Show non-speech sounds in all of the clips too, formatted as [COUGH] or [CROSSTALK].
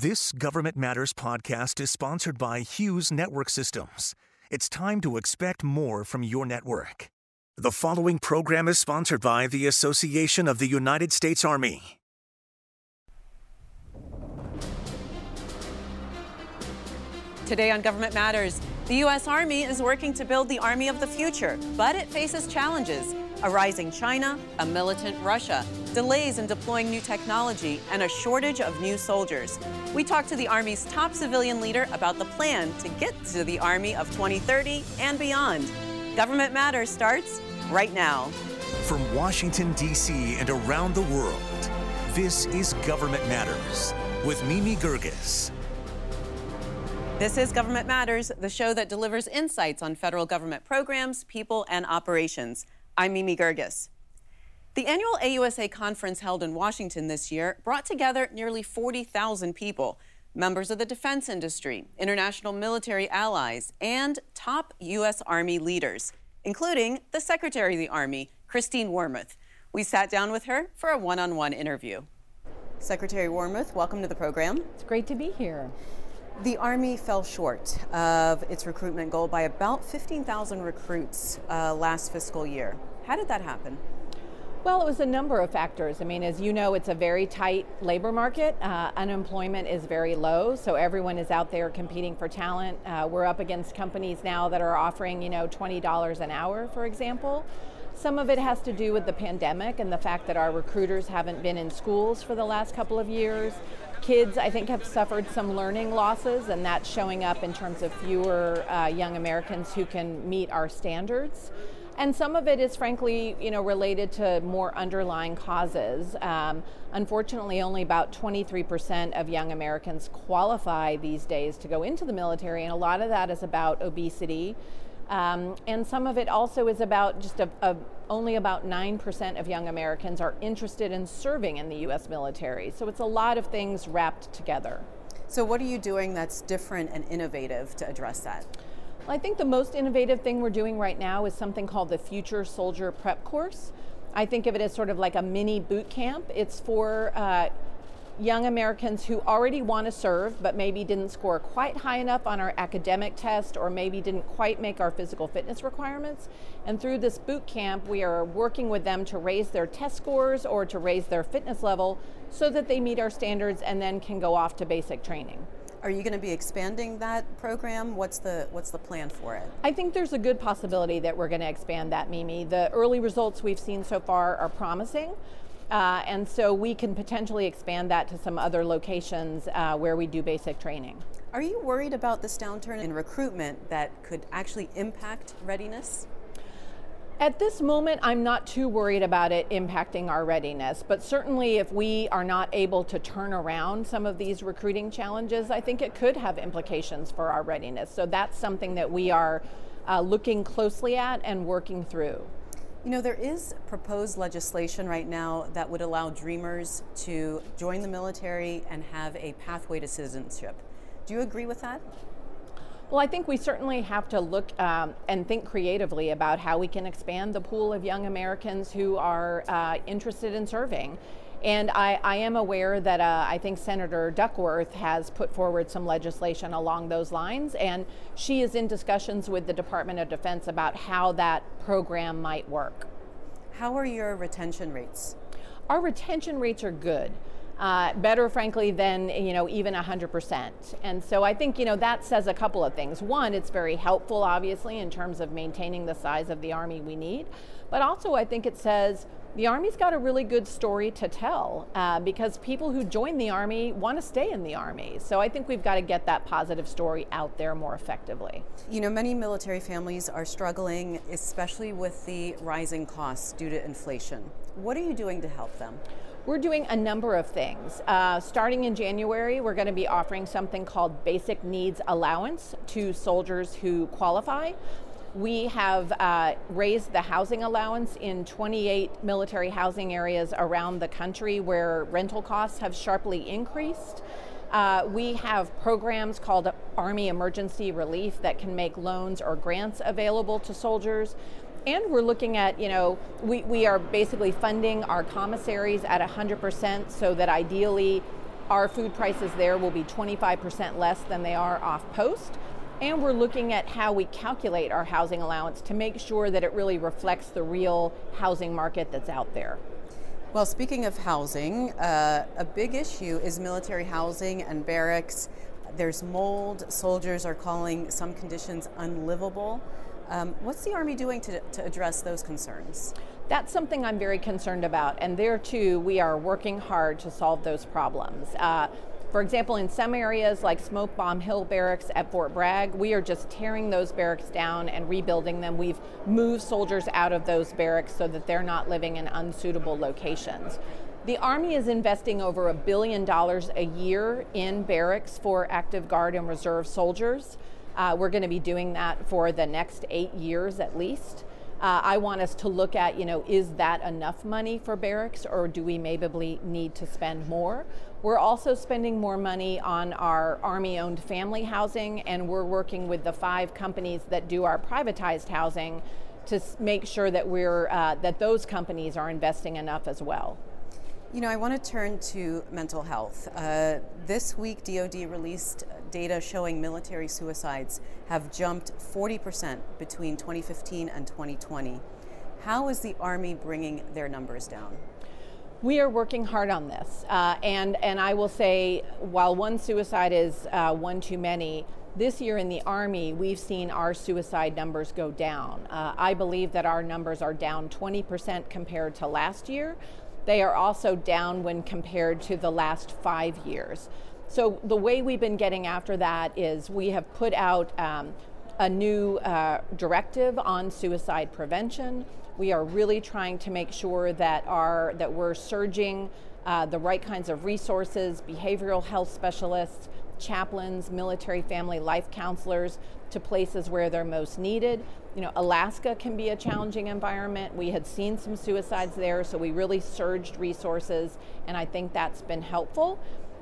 This Government Matters podcast is sponsored by Hughes Network Systems. It's time to expect more from your network. The following program is sponsored by the Association of the United States Army. Today on Government Matters, the U.S. Army is working to build the Army of the future, but it faces challenges a rising China, a militant Russia, delays in deploying new technology, and a shortage of new soldiers. We talked to the Army's top civilian leader about the plan to get to the Army of 2030 and beyond. Government Matters starts right now. From Washington, D.C. and around the world, this is Government Matters with Mimi Geerges. This is Government Matters, the show that delivers insights on federal government programs, people, and operations. I'm Mimi Geerges. The annual AUSA conference held in Washington this year brought together nearly 40,000 people, members of the defense industry, international military allies, and top U.S. Army leaders, including the Secretary of the Army, Christine Wormuth. We sat down with her for a one on one interview. Secretary Wormuth, welcome to the program. It's great to be here. The Army fell short of its recruitment goal by about 15,000 recruits uh, last fiscal year. How did that happen? Well, it was a number of factors. I mean, as you know, it's a very tight labor market. Uh, unemployment is very low, so everyone is out there competing for talent. Uh, we're up against companies now that are offering, you know, $20 an hour, for example. Some of it has to do with the pandemic and the fact that our recruiters haven't been in schools for the last couple of years kids, I think, have suffered some learning losses, and that's showing up in terms of fewer uh, young Americans who can meet our standards. And some of it is, frankly, you know, related to more underlying causes. Um, unfortunately, only about 23% of young Americans qualify these days to go into the military, and a lot of that is about obesity. Um, and some of it also is about just a, a only about 9% of young Americans are interested in serving in the U.S. military. So it's a lot of things wrapped together. So, what are you doing that's different and innovative to address that? Well, I think the most innovative thing we're doing right now is something called the Future Soldier Prep Course. I think of it as sort of like a mini boot camp. It's for uh, young Americans who already want to serve but maybe didn't score quite high enough on our academic test or maybe didn't quite make our physical fitness requirements. And through this boot camp, we are working with them to raise their test scores or to raise their fitness level so that they meet our standards and then can go off to basic training. Are you going to be expanding that program? What's the what's the plan for it? I think there's a good possibility that we're going to expand that, Mimi. The early results we've seen so far are promising. Uh, and so we can potentially expand that to some other locations uh, where we do basic training. Are you worried about this downturn in recruitment that could actually impact readiness? At this moment, I'm not too worried about it impacting our readiness, but certainly if we are not able to turn around some of these recruiting challenges, I think it could have implications for our readiness. So that's something that we are uh, looking closely at and working through. You know, there is proposed legislation right now that would allow dreamers to join the military and have a pathway to citizenship. Do you agree with that? Well, I think we certainly have to look um, and think creatively about how we can expand the pool of young Americans who are uh, interested in serving. And I, I am aware that uh, I think Senator Duckworth has put forward some legislation along those lines, and she is in discussions with the Department of Defense about how that program might work. How are your retention rates? Our retention rates are good. Uh, better, frankly, than you know even 100%. And so I think you know that says a couple of things. One, it's very helpful, obviously, in terms of maintaining the size of the army we need. But also, I think it says the Army's got a really good story to tell uh, because people who join the Army want to stay in the Army. So I think we've got to get that positive story out there more effectively. You know, many military families are struggling, especially with the rising costs due to inflation. What are you doing to help them? We're doing a number of things. Uh, starting in January, we're going to be offering something called Basic Needs Allowance to soldiers who qualify. We have uh, raised the housing allowance in 28 military housing areas around the country where rental costs have sharply increased. Uh, we have programs called Army Emergency Relief that can make loans or grants available to soldiers. And we're looking at, you know, we, we are basically funding our commissaries at 100% so that ideally our food prices there will be 25% less than they are off post. And we're looking at how we calculate our housing allowance to make sure that it really reflects the real housing market that's out there. Well, speaking of housing, uh, a big issue is military housing and barracks. There's mold. Soldiers are calling some conditions unlivable. Um, what's the Army doing to, to address those concerns? That's something I'm very concerned about, and there too, we are working hard to solve those problems. Uh, for example, in some areas like Smoke Bomb Hill Barracks at Fort Bragg, we are just tearing those barracks down and rebuilding them. We've moved soldiers out of those barracks so that they're not living in unsuitable locations. The Army is investing over a billion dollars a year in barracks for active guard and reserve soldiers. Uh, we're going to be doing that for the next eight years at least. Uh, I want us to look at, you know, is that enough money for barracks or do we maybe need to spend more? We're also spending more money on our Army owned family housing, and we're working with the five companies that do our privatized housing to make sure that, we're, uh, that those companies are investing enough as well. You know, I want to turn to mental health. Uh, this week, DoD released data showing military suicides have jumped 40% between 2015 and 2020. How is the Army bringing their numbers down? We are working hard on this. Uh, and, and I will say, while one suicide is uh, one too many, this year in the Army, we've seen our suicide numbers go down. Uh, I believe that our numbers are down 20% compared to last year. They are also down when compared to the last five years. So the way we've been getting after that is we have put out um, a new uh, directive on suicide prevention. We are really trying to make sure that our that we're surging uh, the right kinds of resources, behavioral health specialists, chaplains, military family life counselors to places where they're most needed. You know, Alaska can be a challenging environment. We had seen some suicides there, so we really surged resources, and I think that's been helpful.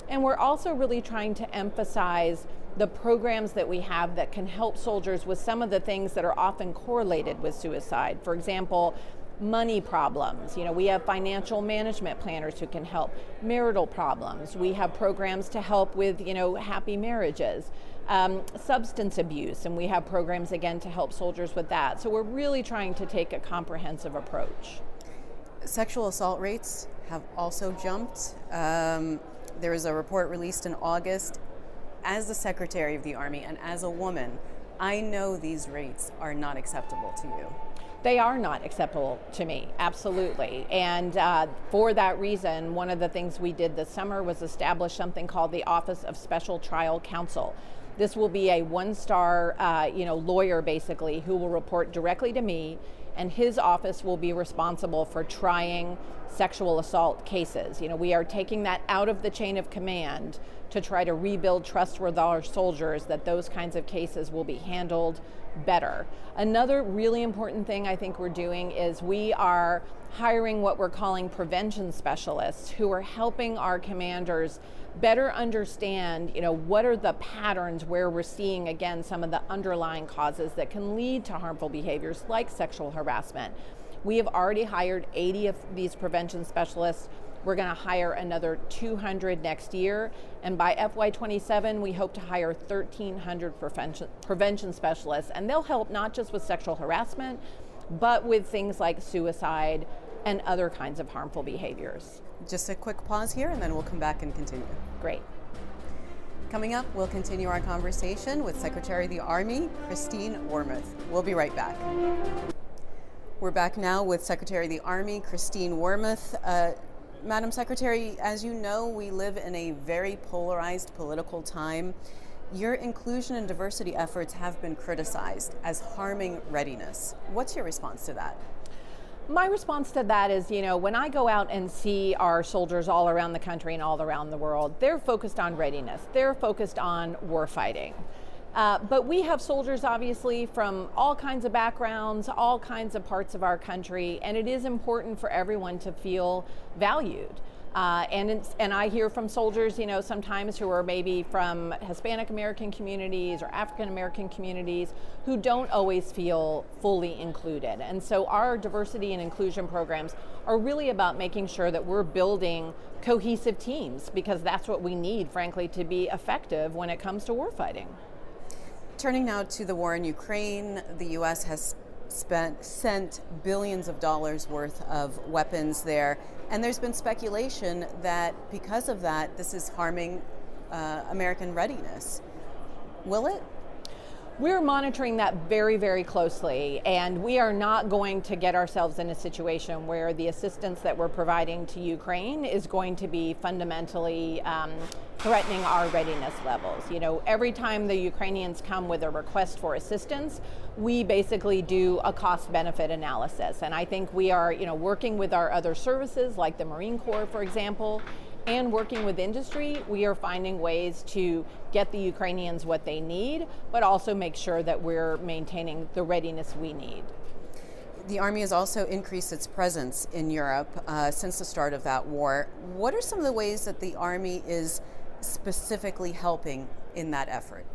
And we're also really trying to emphasize the programs that we have that can help soldiers with some of the things that are often correlated with suicide. For example, money problems. You know, we have financial management planners who can help. Marital problems. We have programs to help with, you know, happy marriages. Um, substance abuse, and we have programs again to help soldiers with that. So we're really trying to take a comprehensive approach. Sexual assault rates have also jumped. Um, there was a report released in August. As the Secretary of the Army and as a woman, I know these rates are not acceptable to you. They are not acceptable to me, absolutely. And uh, for that reason, one of the things we did this summer was establish something called the Office of Special Trial Counsel. This will be a one-star, uh, you know, lawyer basically who will report directly to me, and his office will be responsible for trying sexual assault cases. You know, we are taking that out of the chain of command to try to rebuild trust with our soldiers that those kinds of cases will be handled better. Another really important thing I think we're doing is we are hiring what we're calling prevention specialists who are helping our commanders better understand, you know, what are the patterns where we're seeing again some of the underlying causes that can lead to harmful behaviors like sexual harassment. We have already hired 80 of these prevention specialists we're going to hire another 200 next year. And by FY27, we hope to hire 1,300 prevention, prevention specialists. And they'll help not just with sexual harassment, but with things like suicide and other kinds of harmful behaviors. Just a quick pause here, and then we'll come back and continue. Great. Coming up, we'll continue our conversation with Secretary of the Army, Christine Wormuth. We'll be right back. We're back now with Secretary of the Army, Christine Wormuth. Uh, Madam Secretary, as you know, we live in a very polarized political time. Your inclusion and diversity efforts have been criticized as harming readiness. What's your response to that? My response to that is, you know, when I go out and see our soldiers all around the country and all around the world, they're focused on readiness. They're focused on war fighting. Uh, but we have soldiers, obviously, from all kinds of backgrounds, all kinds of parts of our country, and it is important for everyone to feel valued. Uh, and and I hear from soldiers, you know, sometimes who are maybe from Hispanic American communities or African American communities who don't always feel fully included. And so our diversity and inclusion programs are really about making sure that we're building cohesive teams because that's what we need, frankly, to be effective when it comes to warfighting. Turning now to the war in Ukraine, the U.S. has spent sent billions of dollars worth of weapons there, and there's been speculation that because of that, this is harming uh, American readiness. Will it? We're monitoring that very, very closely, and we are not going to get ourselves in a situation where the assistance that we're providing to Ukraine is going to be fundamentally um, threatening our readiness levels. You know, every time the Ukrainians come with a request for assistance, we basically do a cost benefit analysis. And I think we are, you know, working with our other services like the Marine Corps, for example, and working with industry, we are finding ways to get the Ukrainians what they need, but also make sure that we're maintaining the readiness we need. The Army has also increased its presence in Europe uh, since the start of that war. What are some of the ways that the Army is specifically helping in that effort?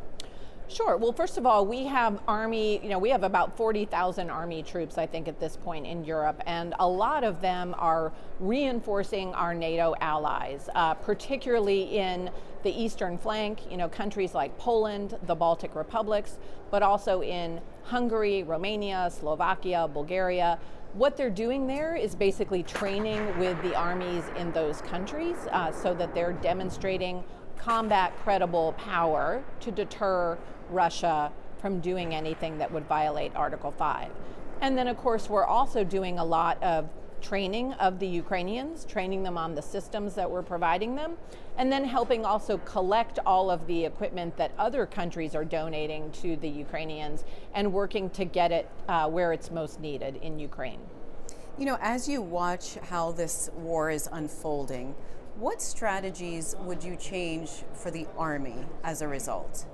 Sure. Well, first of all, we have Army, you know, we have about 40,000 Army troops, I think, at this point in Europe, and a lot of them are reinforcing our NATO allies, uh, particularly in the eastern flank, you know, countries like Poland, the Baltic republics, but also in Hungary, Romania, Slovakia, Bulgaria. What they're doing there is basically training with the armies in those countries uh, so that they're demonstrating combat credible power to deter Russia from doing anything that would violate Article 5. And then, of course, we're also doing a lot of training of the Ukrainians, training them on the systems that we're providing them, and then helping also collect all of the equipment that other countries are donating to the Ukrainians and working to get it uh, where it's most needed in Ukraine. You know, as you watch how this war is unfolding, what strategies would you change for the Army as a result?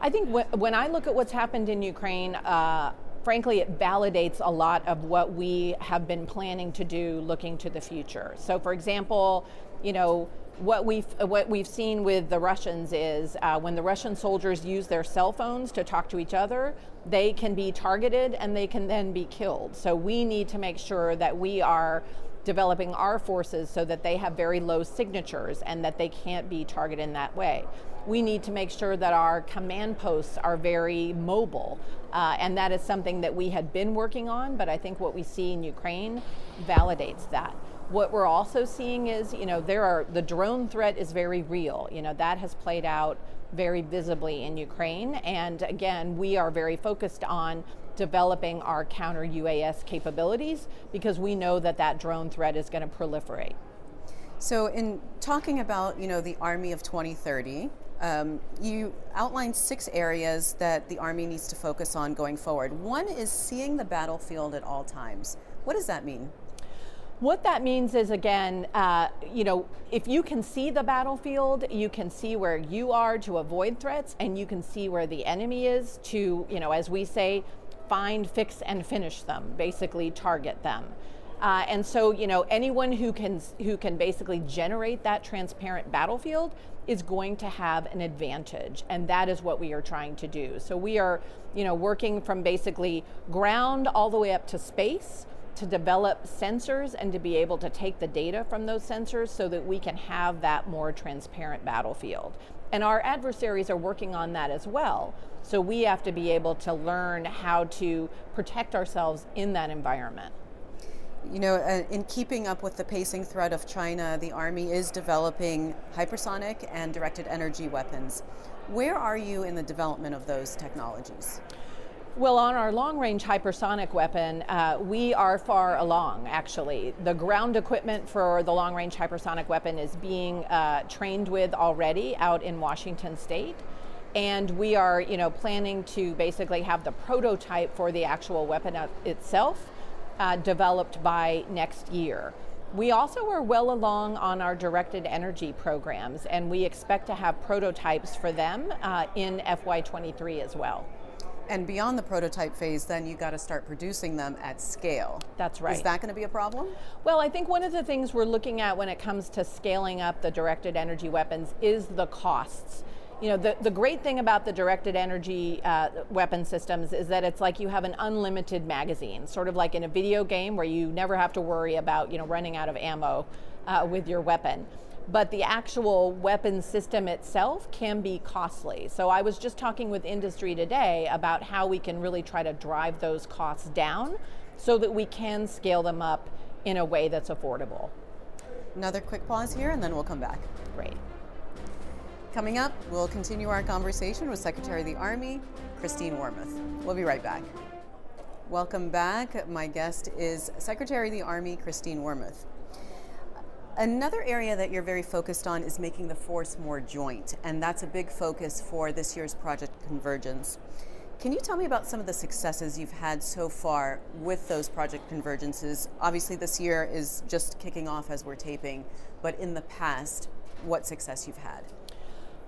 I think when I look at what's happened in Ukraine, uh, frankly, it validates a lot of what we have been planning to do looking to the future. So, for example, you know, what we've what we've seen with the Russians is uh, when the Russian soldiers use their cell phones to talk to each other, they can be targeted and they can then be killed. So we need to make sure that we are developing our forces so that they have very low signatures and that they can't be targeted in that way we need to make sure that our command posts are very mobile. Uh, and that is something that we had been working on, but I think what we see in Ukraine validates that. What we're also seeing is, you know, there are the drone threat is very real. You know, that has played out very visibly in Ukraine. And again, we are very focused on developing our counter UAS capabilities because we know that that drone threat is going to proliferate. So, in talking about you know the Army of 2030, um, you outlined six areas that the Army needs to focus on going forward. One is seeing the battlefield at all times. What does that mean? What that means is, again, uh, you know, if you can see the battlefield, you can see where you are to avoid threats, and you can see where the enemy is to, you know, as we say, find, fix, and finish them, basically target them. Uh, and so, you know, anyone who can who can basically generate that transparent battlefield is going to have an advantage and that is what we are trying to do so we are you know working from basically ground all the way up to space to develop sensors and to be able to take the data from those sensors so that we can have that more transparent battlefield and our adversaries are working on that as well so we have to be able to learn how to protect ourselves in that environment you know, uh, in keeping up with the pacing threat of China, the Army is developing hypersonic and directed energy weapons. Where are you in the development of those technologies? Well, on our long range hypersonic weapon, uh, we are far along, actually. The ground equipment for the long range hypersonic weapon is being uh, trained with already out in Washington state. And we are, you know, planning to basically have the prototype for the actual weapon itself uh, developed by next year. We also are well along on our directed energy programs, and we expect to have prototypes for them uh, in FY23 as well. And beyond the prototype phase, then you got to start producing them at scale. That's right. Is that going to be a problem? Well, I think one of the things we're looking at when it comes to scaling up the directed energy weapons is the costs. You know, the, the great thing about the directed energy uh, weapon systems is that it's like you have an unlimited magazine, sort of like in a video game where you never have to worry about, you know, running out of ammo uh, with your weapon but the actual weapon system itself can be costly. So I was just talking with industry today about how we can really try to drive those costs down so that we can scale them up in a way that's affordable. Another quick pause here and then we'll come back. Great. Coming up, we'll continue our conversation with Secretary of the Army, Christine Wormuth. We'll be right back. Welcome back. My guest is Secretary of the Army, Christine Wormuth. Another area that you're very focused on is making the force more joint, and that's a big focus for this year's Project Convergence. Can you tell me about some of the successes you've had so far with those project convergences? Obviously, this year is just kicking off as we're taping, but in the past, what success you've had?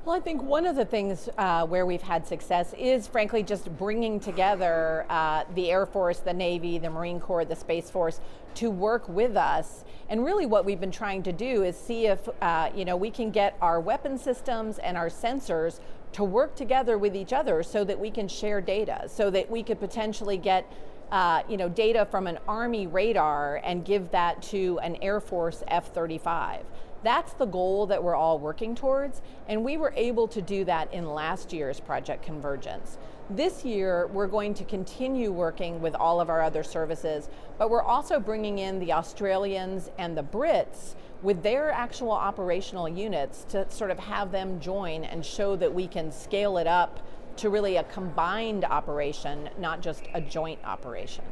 Well, I think one of the things uh, where we've had success is, frankly, just bringing together uh, the Air Force, the Navy, the Marine Corps, the Space Force to work with us. And really, what we've been trying to do is see if uh, you know we can get our weapon systems and our sensors to work together with each other, so that we can share data, so that we could potentially get. Uh, you know, data from an Army radar and give that to an Air Force F-35. That's the goal that we're all working towards, and we were able to do that in last year's Project Convergence. This year, we're going to continue working with all of our other services, but we're also bringing in the Australians and the Brits with their actual operational units to sort of have them join and show that we can scale it up to really a combined operation, not just a joint operation.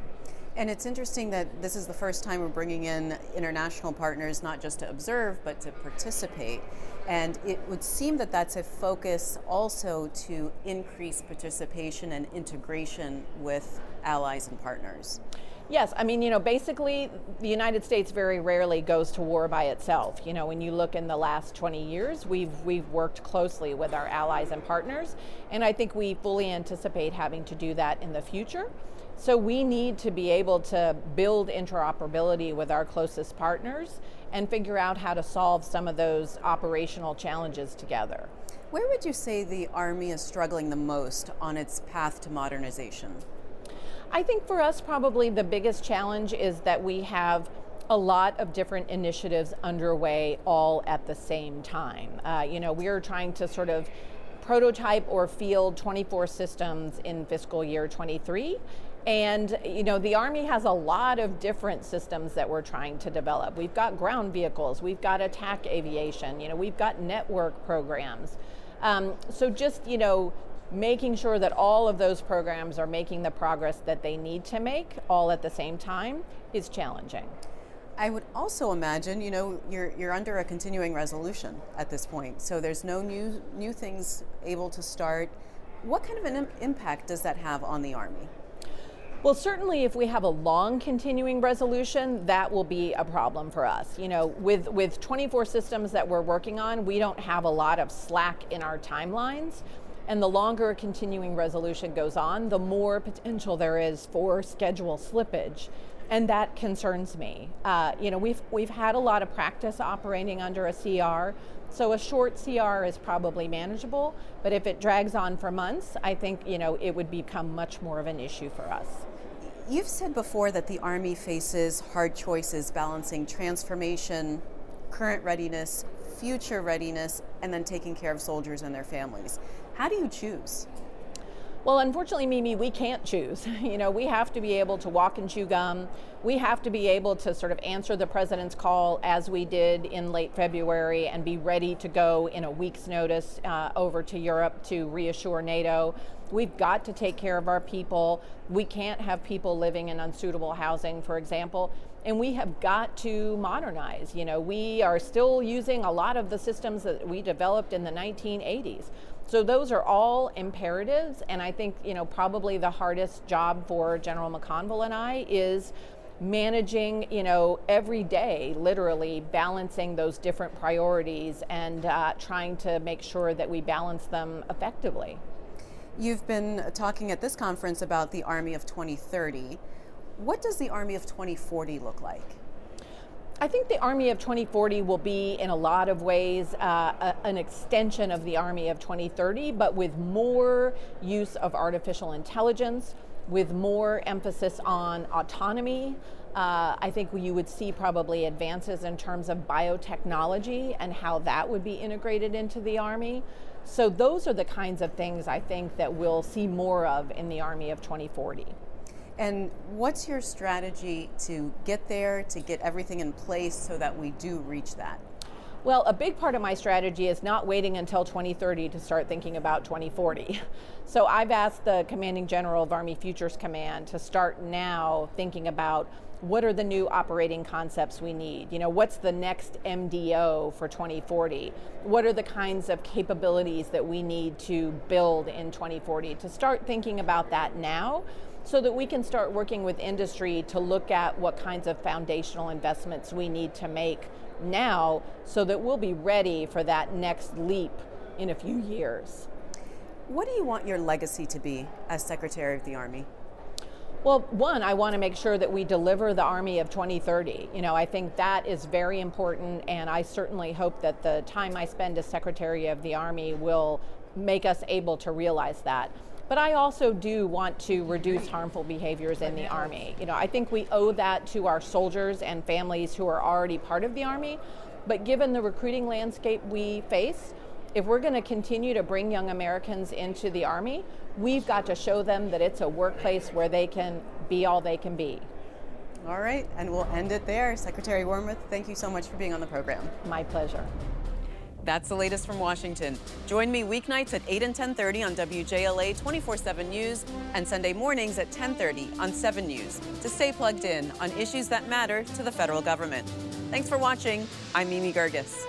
And it's interesting that this is the first time we're bringing in international partners, not just to observe, but to participate. And it would seem that that's a focus also to increase participation and integration with allies and partners. Yes, I mean, you know, basically, the United States very rarely goes to war by itself. You know, when you look in the last 20 years, we've we've worked closely with our allies and partners, and I think we fully anticipate having to do that in the future. So we need to be able to build interoperability with our closest partners and figure out how to solve some of those operational challenges together. Where would you say the Army is struggling the most on its path to modernization? I think for us, probably the biggest challenge is that we have a lot of different initiatives underway all at the same time. Uh, you know, we are trying to sort of prototype or field 24 systems in fiscal year 23 and you know, the Army has a lot of different systems that we're trying to develop. We've got ground vehicles, we've got attack aviation, you know, we've got network programs. Um, so just you know, making sure that all of those programs are making the progress that they need to make all at the same time is challenging. I would also imagine, you know, you're, you're under a continuing resolution at this point, so there's no new new things able to start. What kind of an impact does that have on the Army? Well, certainly if we have a long continuing resolution, that will be a problem for us. You know, with, with 24 systems that we're working on, we don't have a lot of slack in our timelines. And the longer a continuing resolution goes on, the more potential there is for schedule slippage. And that concerns me. Uh, you know, we've, we've had a lot of practice operating under a CR, so a short CR is probably manageable, but if it drags on for months, I think, you know, it would become much more of an issue for us. You've said before that the Army faces hard choices balancing transformation, current readiness, future readiness, and then taking care of soldiers and their families. How do you choose? Well, unfortunately, Mimi, we can't choose. [LAUGHS] You know, we have to be able to walk and chew gum. We have to be able to sort of answer the president's call as we did in late February and be ready to go in a week's notice uh, over to Europe to reassure NATO. We've got to take care of our people. We can't have people living in unsuitable housing, for example. And we have got to modernize. You know, we are still using a lot of the systems that we developed in the 1980s. So those are all imperatives, and I think you know probably the hardest job for General McConville and I is managing, you know, every day, literally balancing those different priorities and uh, trying to make sure that we balance them effectively. You've been talking at this conference about the Army of 2030. What does the Army of 2040 look like? I think the Army of 2040 will be, in a lot of ways, uh, a, an extension of the Army of 2030, but with more use of artificial intelligence, with more emphasis on autonomy. Uh, I think you would see probably advances in terms of biotechnology and how that would be integrated into the Army. So, those are the kinds of things I think that we'll see more of in the Army of 2040. And what's your strategy to get there, to get everything in place so that we do reach that? Well, a big part of my strategy is not waiting until 2030 to start thinking about 2040. [LAUGHS] So I've asked the commanding general of Army Futures Command to start now thinking about what are the new operating concepts we need? You know, what's the next MDO for 2040? What are the kinds of capabilities that we need to build in 2040? To start thinking about that now so that we can start working with industry to look at what kinds of foundational investments we need to make now so that we'll be ready for that next leap in a few years. What do you want your legacy to be as Secretary of the Army? Well, one, I want to make sure that we deliver the Army of 2030. You know, I think that is very important, and I certainly hope that the time I spend as Secretary of the Army will make us able to realize that. But I also do want to reduce harmful behaviors in the Army. You know, I think we owe that to our soldiers and families who are already part of the Army. But given the recruiting landscape we face, if we're going to continue to bring young Americans into the Army, we've got to show them that it's a workplace where they can be all they can be. All right, and we'll end it there. Secretary Wormuth, thank you so much for being on the program. My pleasure. That's the latest from Washington. Join me weeknights at 8 and 10:30 on WJLA 24/7 News and Sunday mornings at 10:30 on 7 News to stay plugged in on issues that matter to the federal government. Thanks for watching. I'm Mimi Geerges.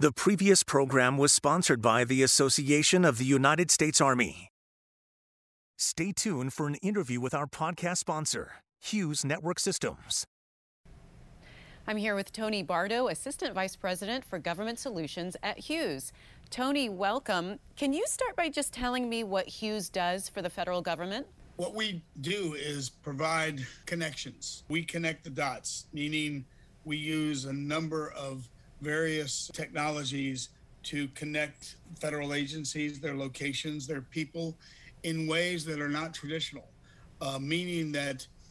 The previous program was sponsored by the Association of the United States Army. Stay tuned for an interview with our podcast sponsor. Hughes Network Systems. I'm here with Tony Bardo, Assistant Vice President for Government Solutions at Hughes. Tony, welcome. Can you start by just telling me what Hughes does for the federal government? What we do is provide connections. We connect the dots, meaning we use a number of various technologies to connect federal agencies, their locations, their people in ways that are not traditional, uh, meaning that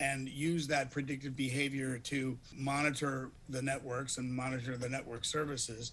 And use that predictive behavior to monitor the networks and monitor the network services.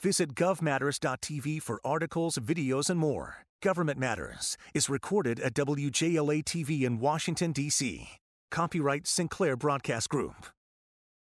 Visit govmatters.tv for articles, videos, and more. Government Matters is recorded at WJLA TV in Washington, D.C. Copyright Sinclair Broadcast Group.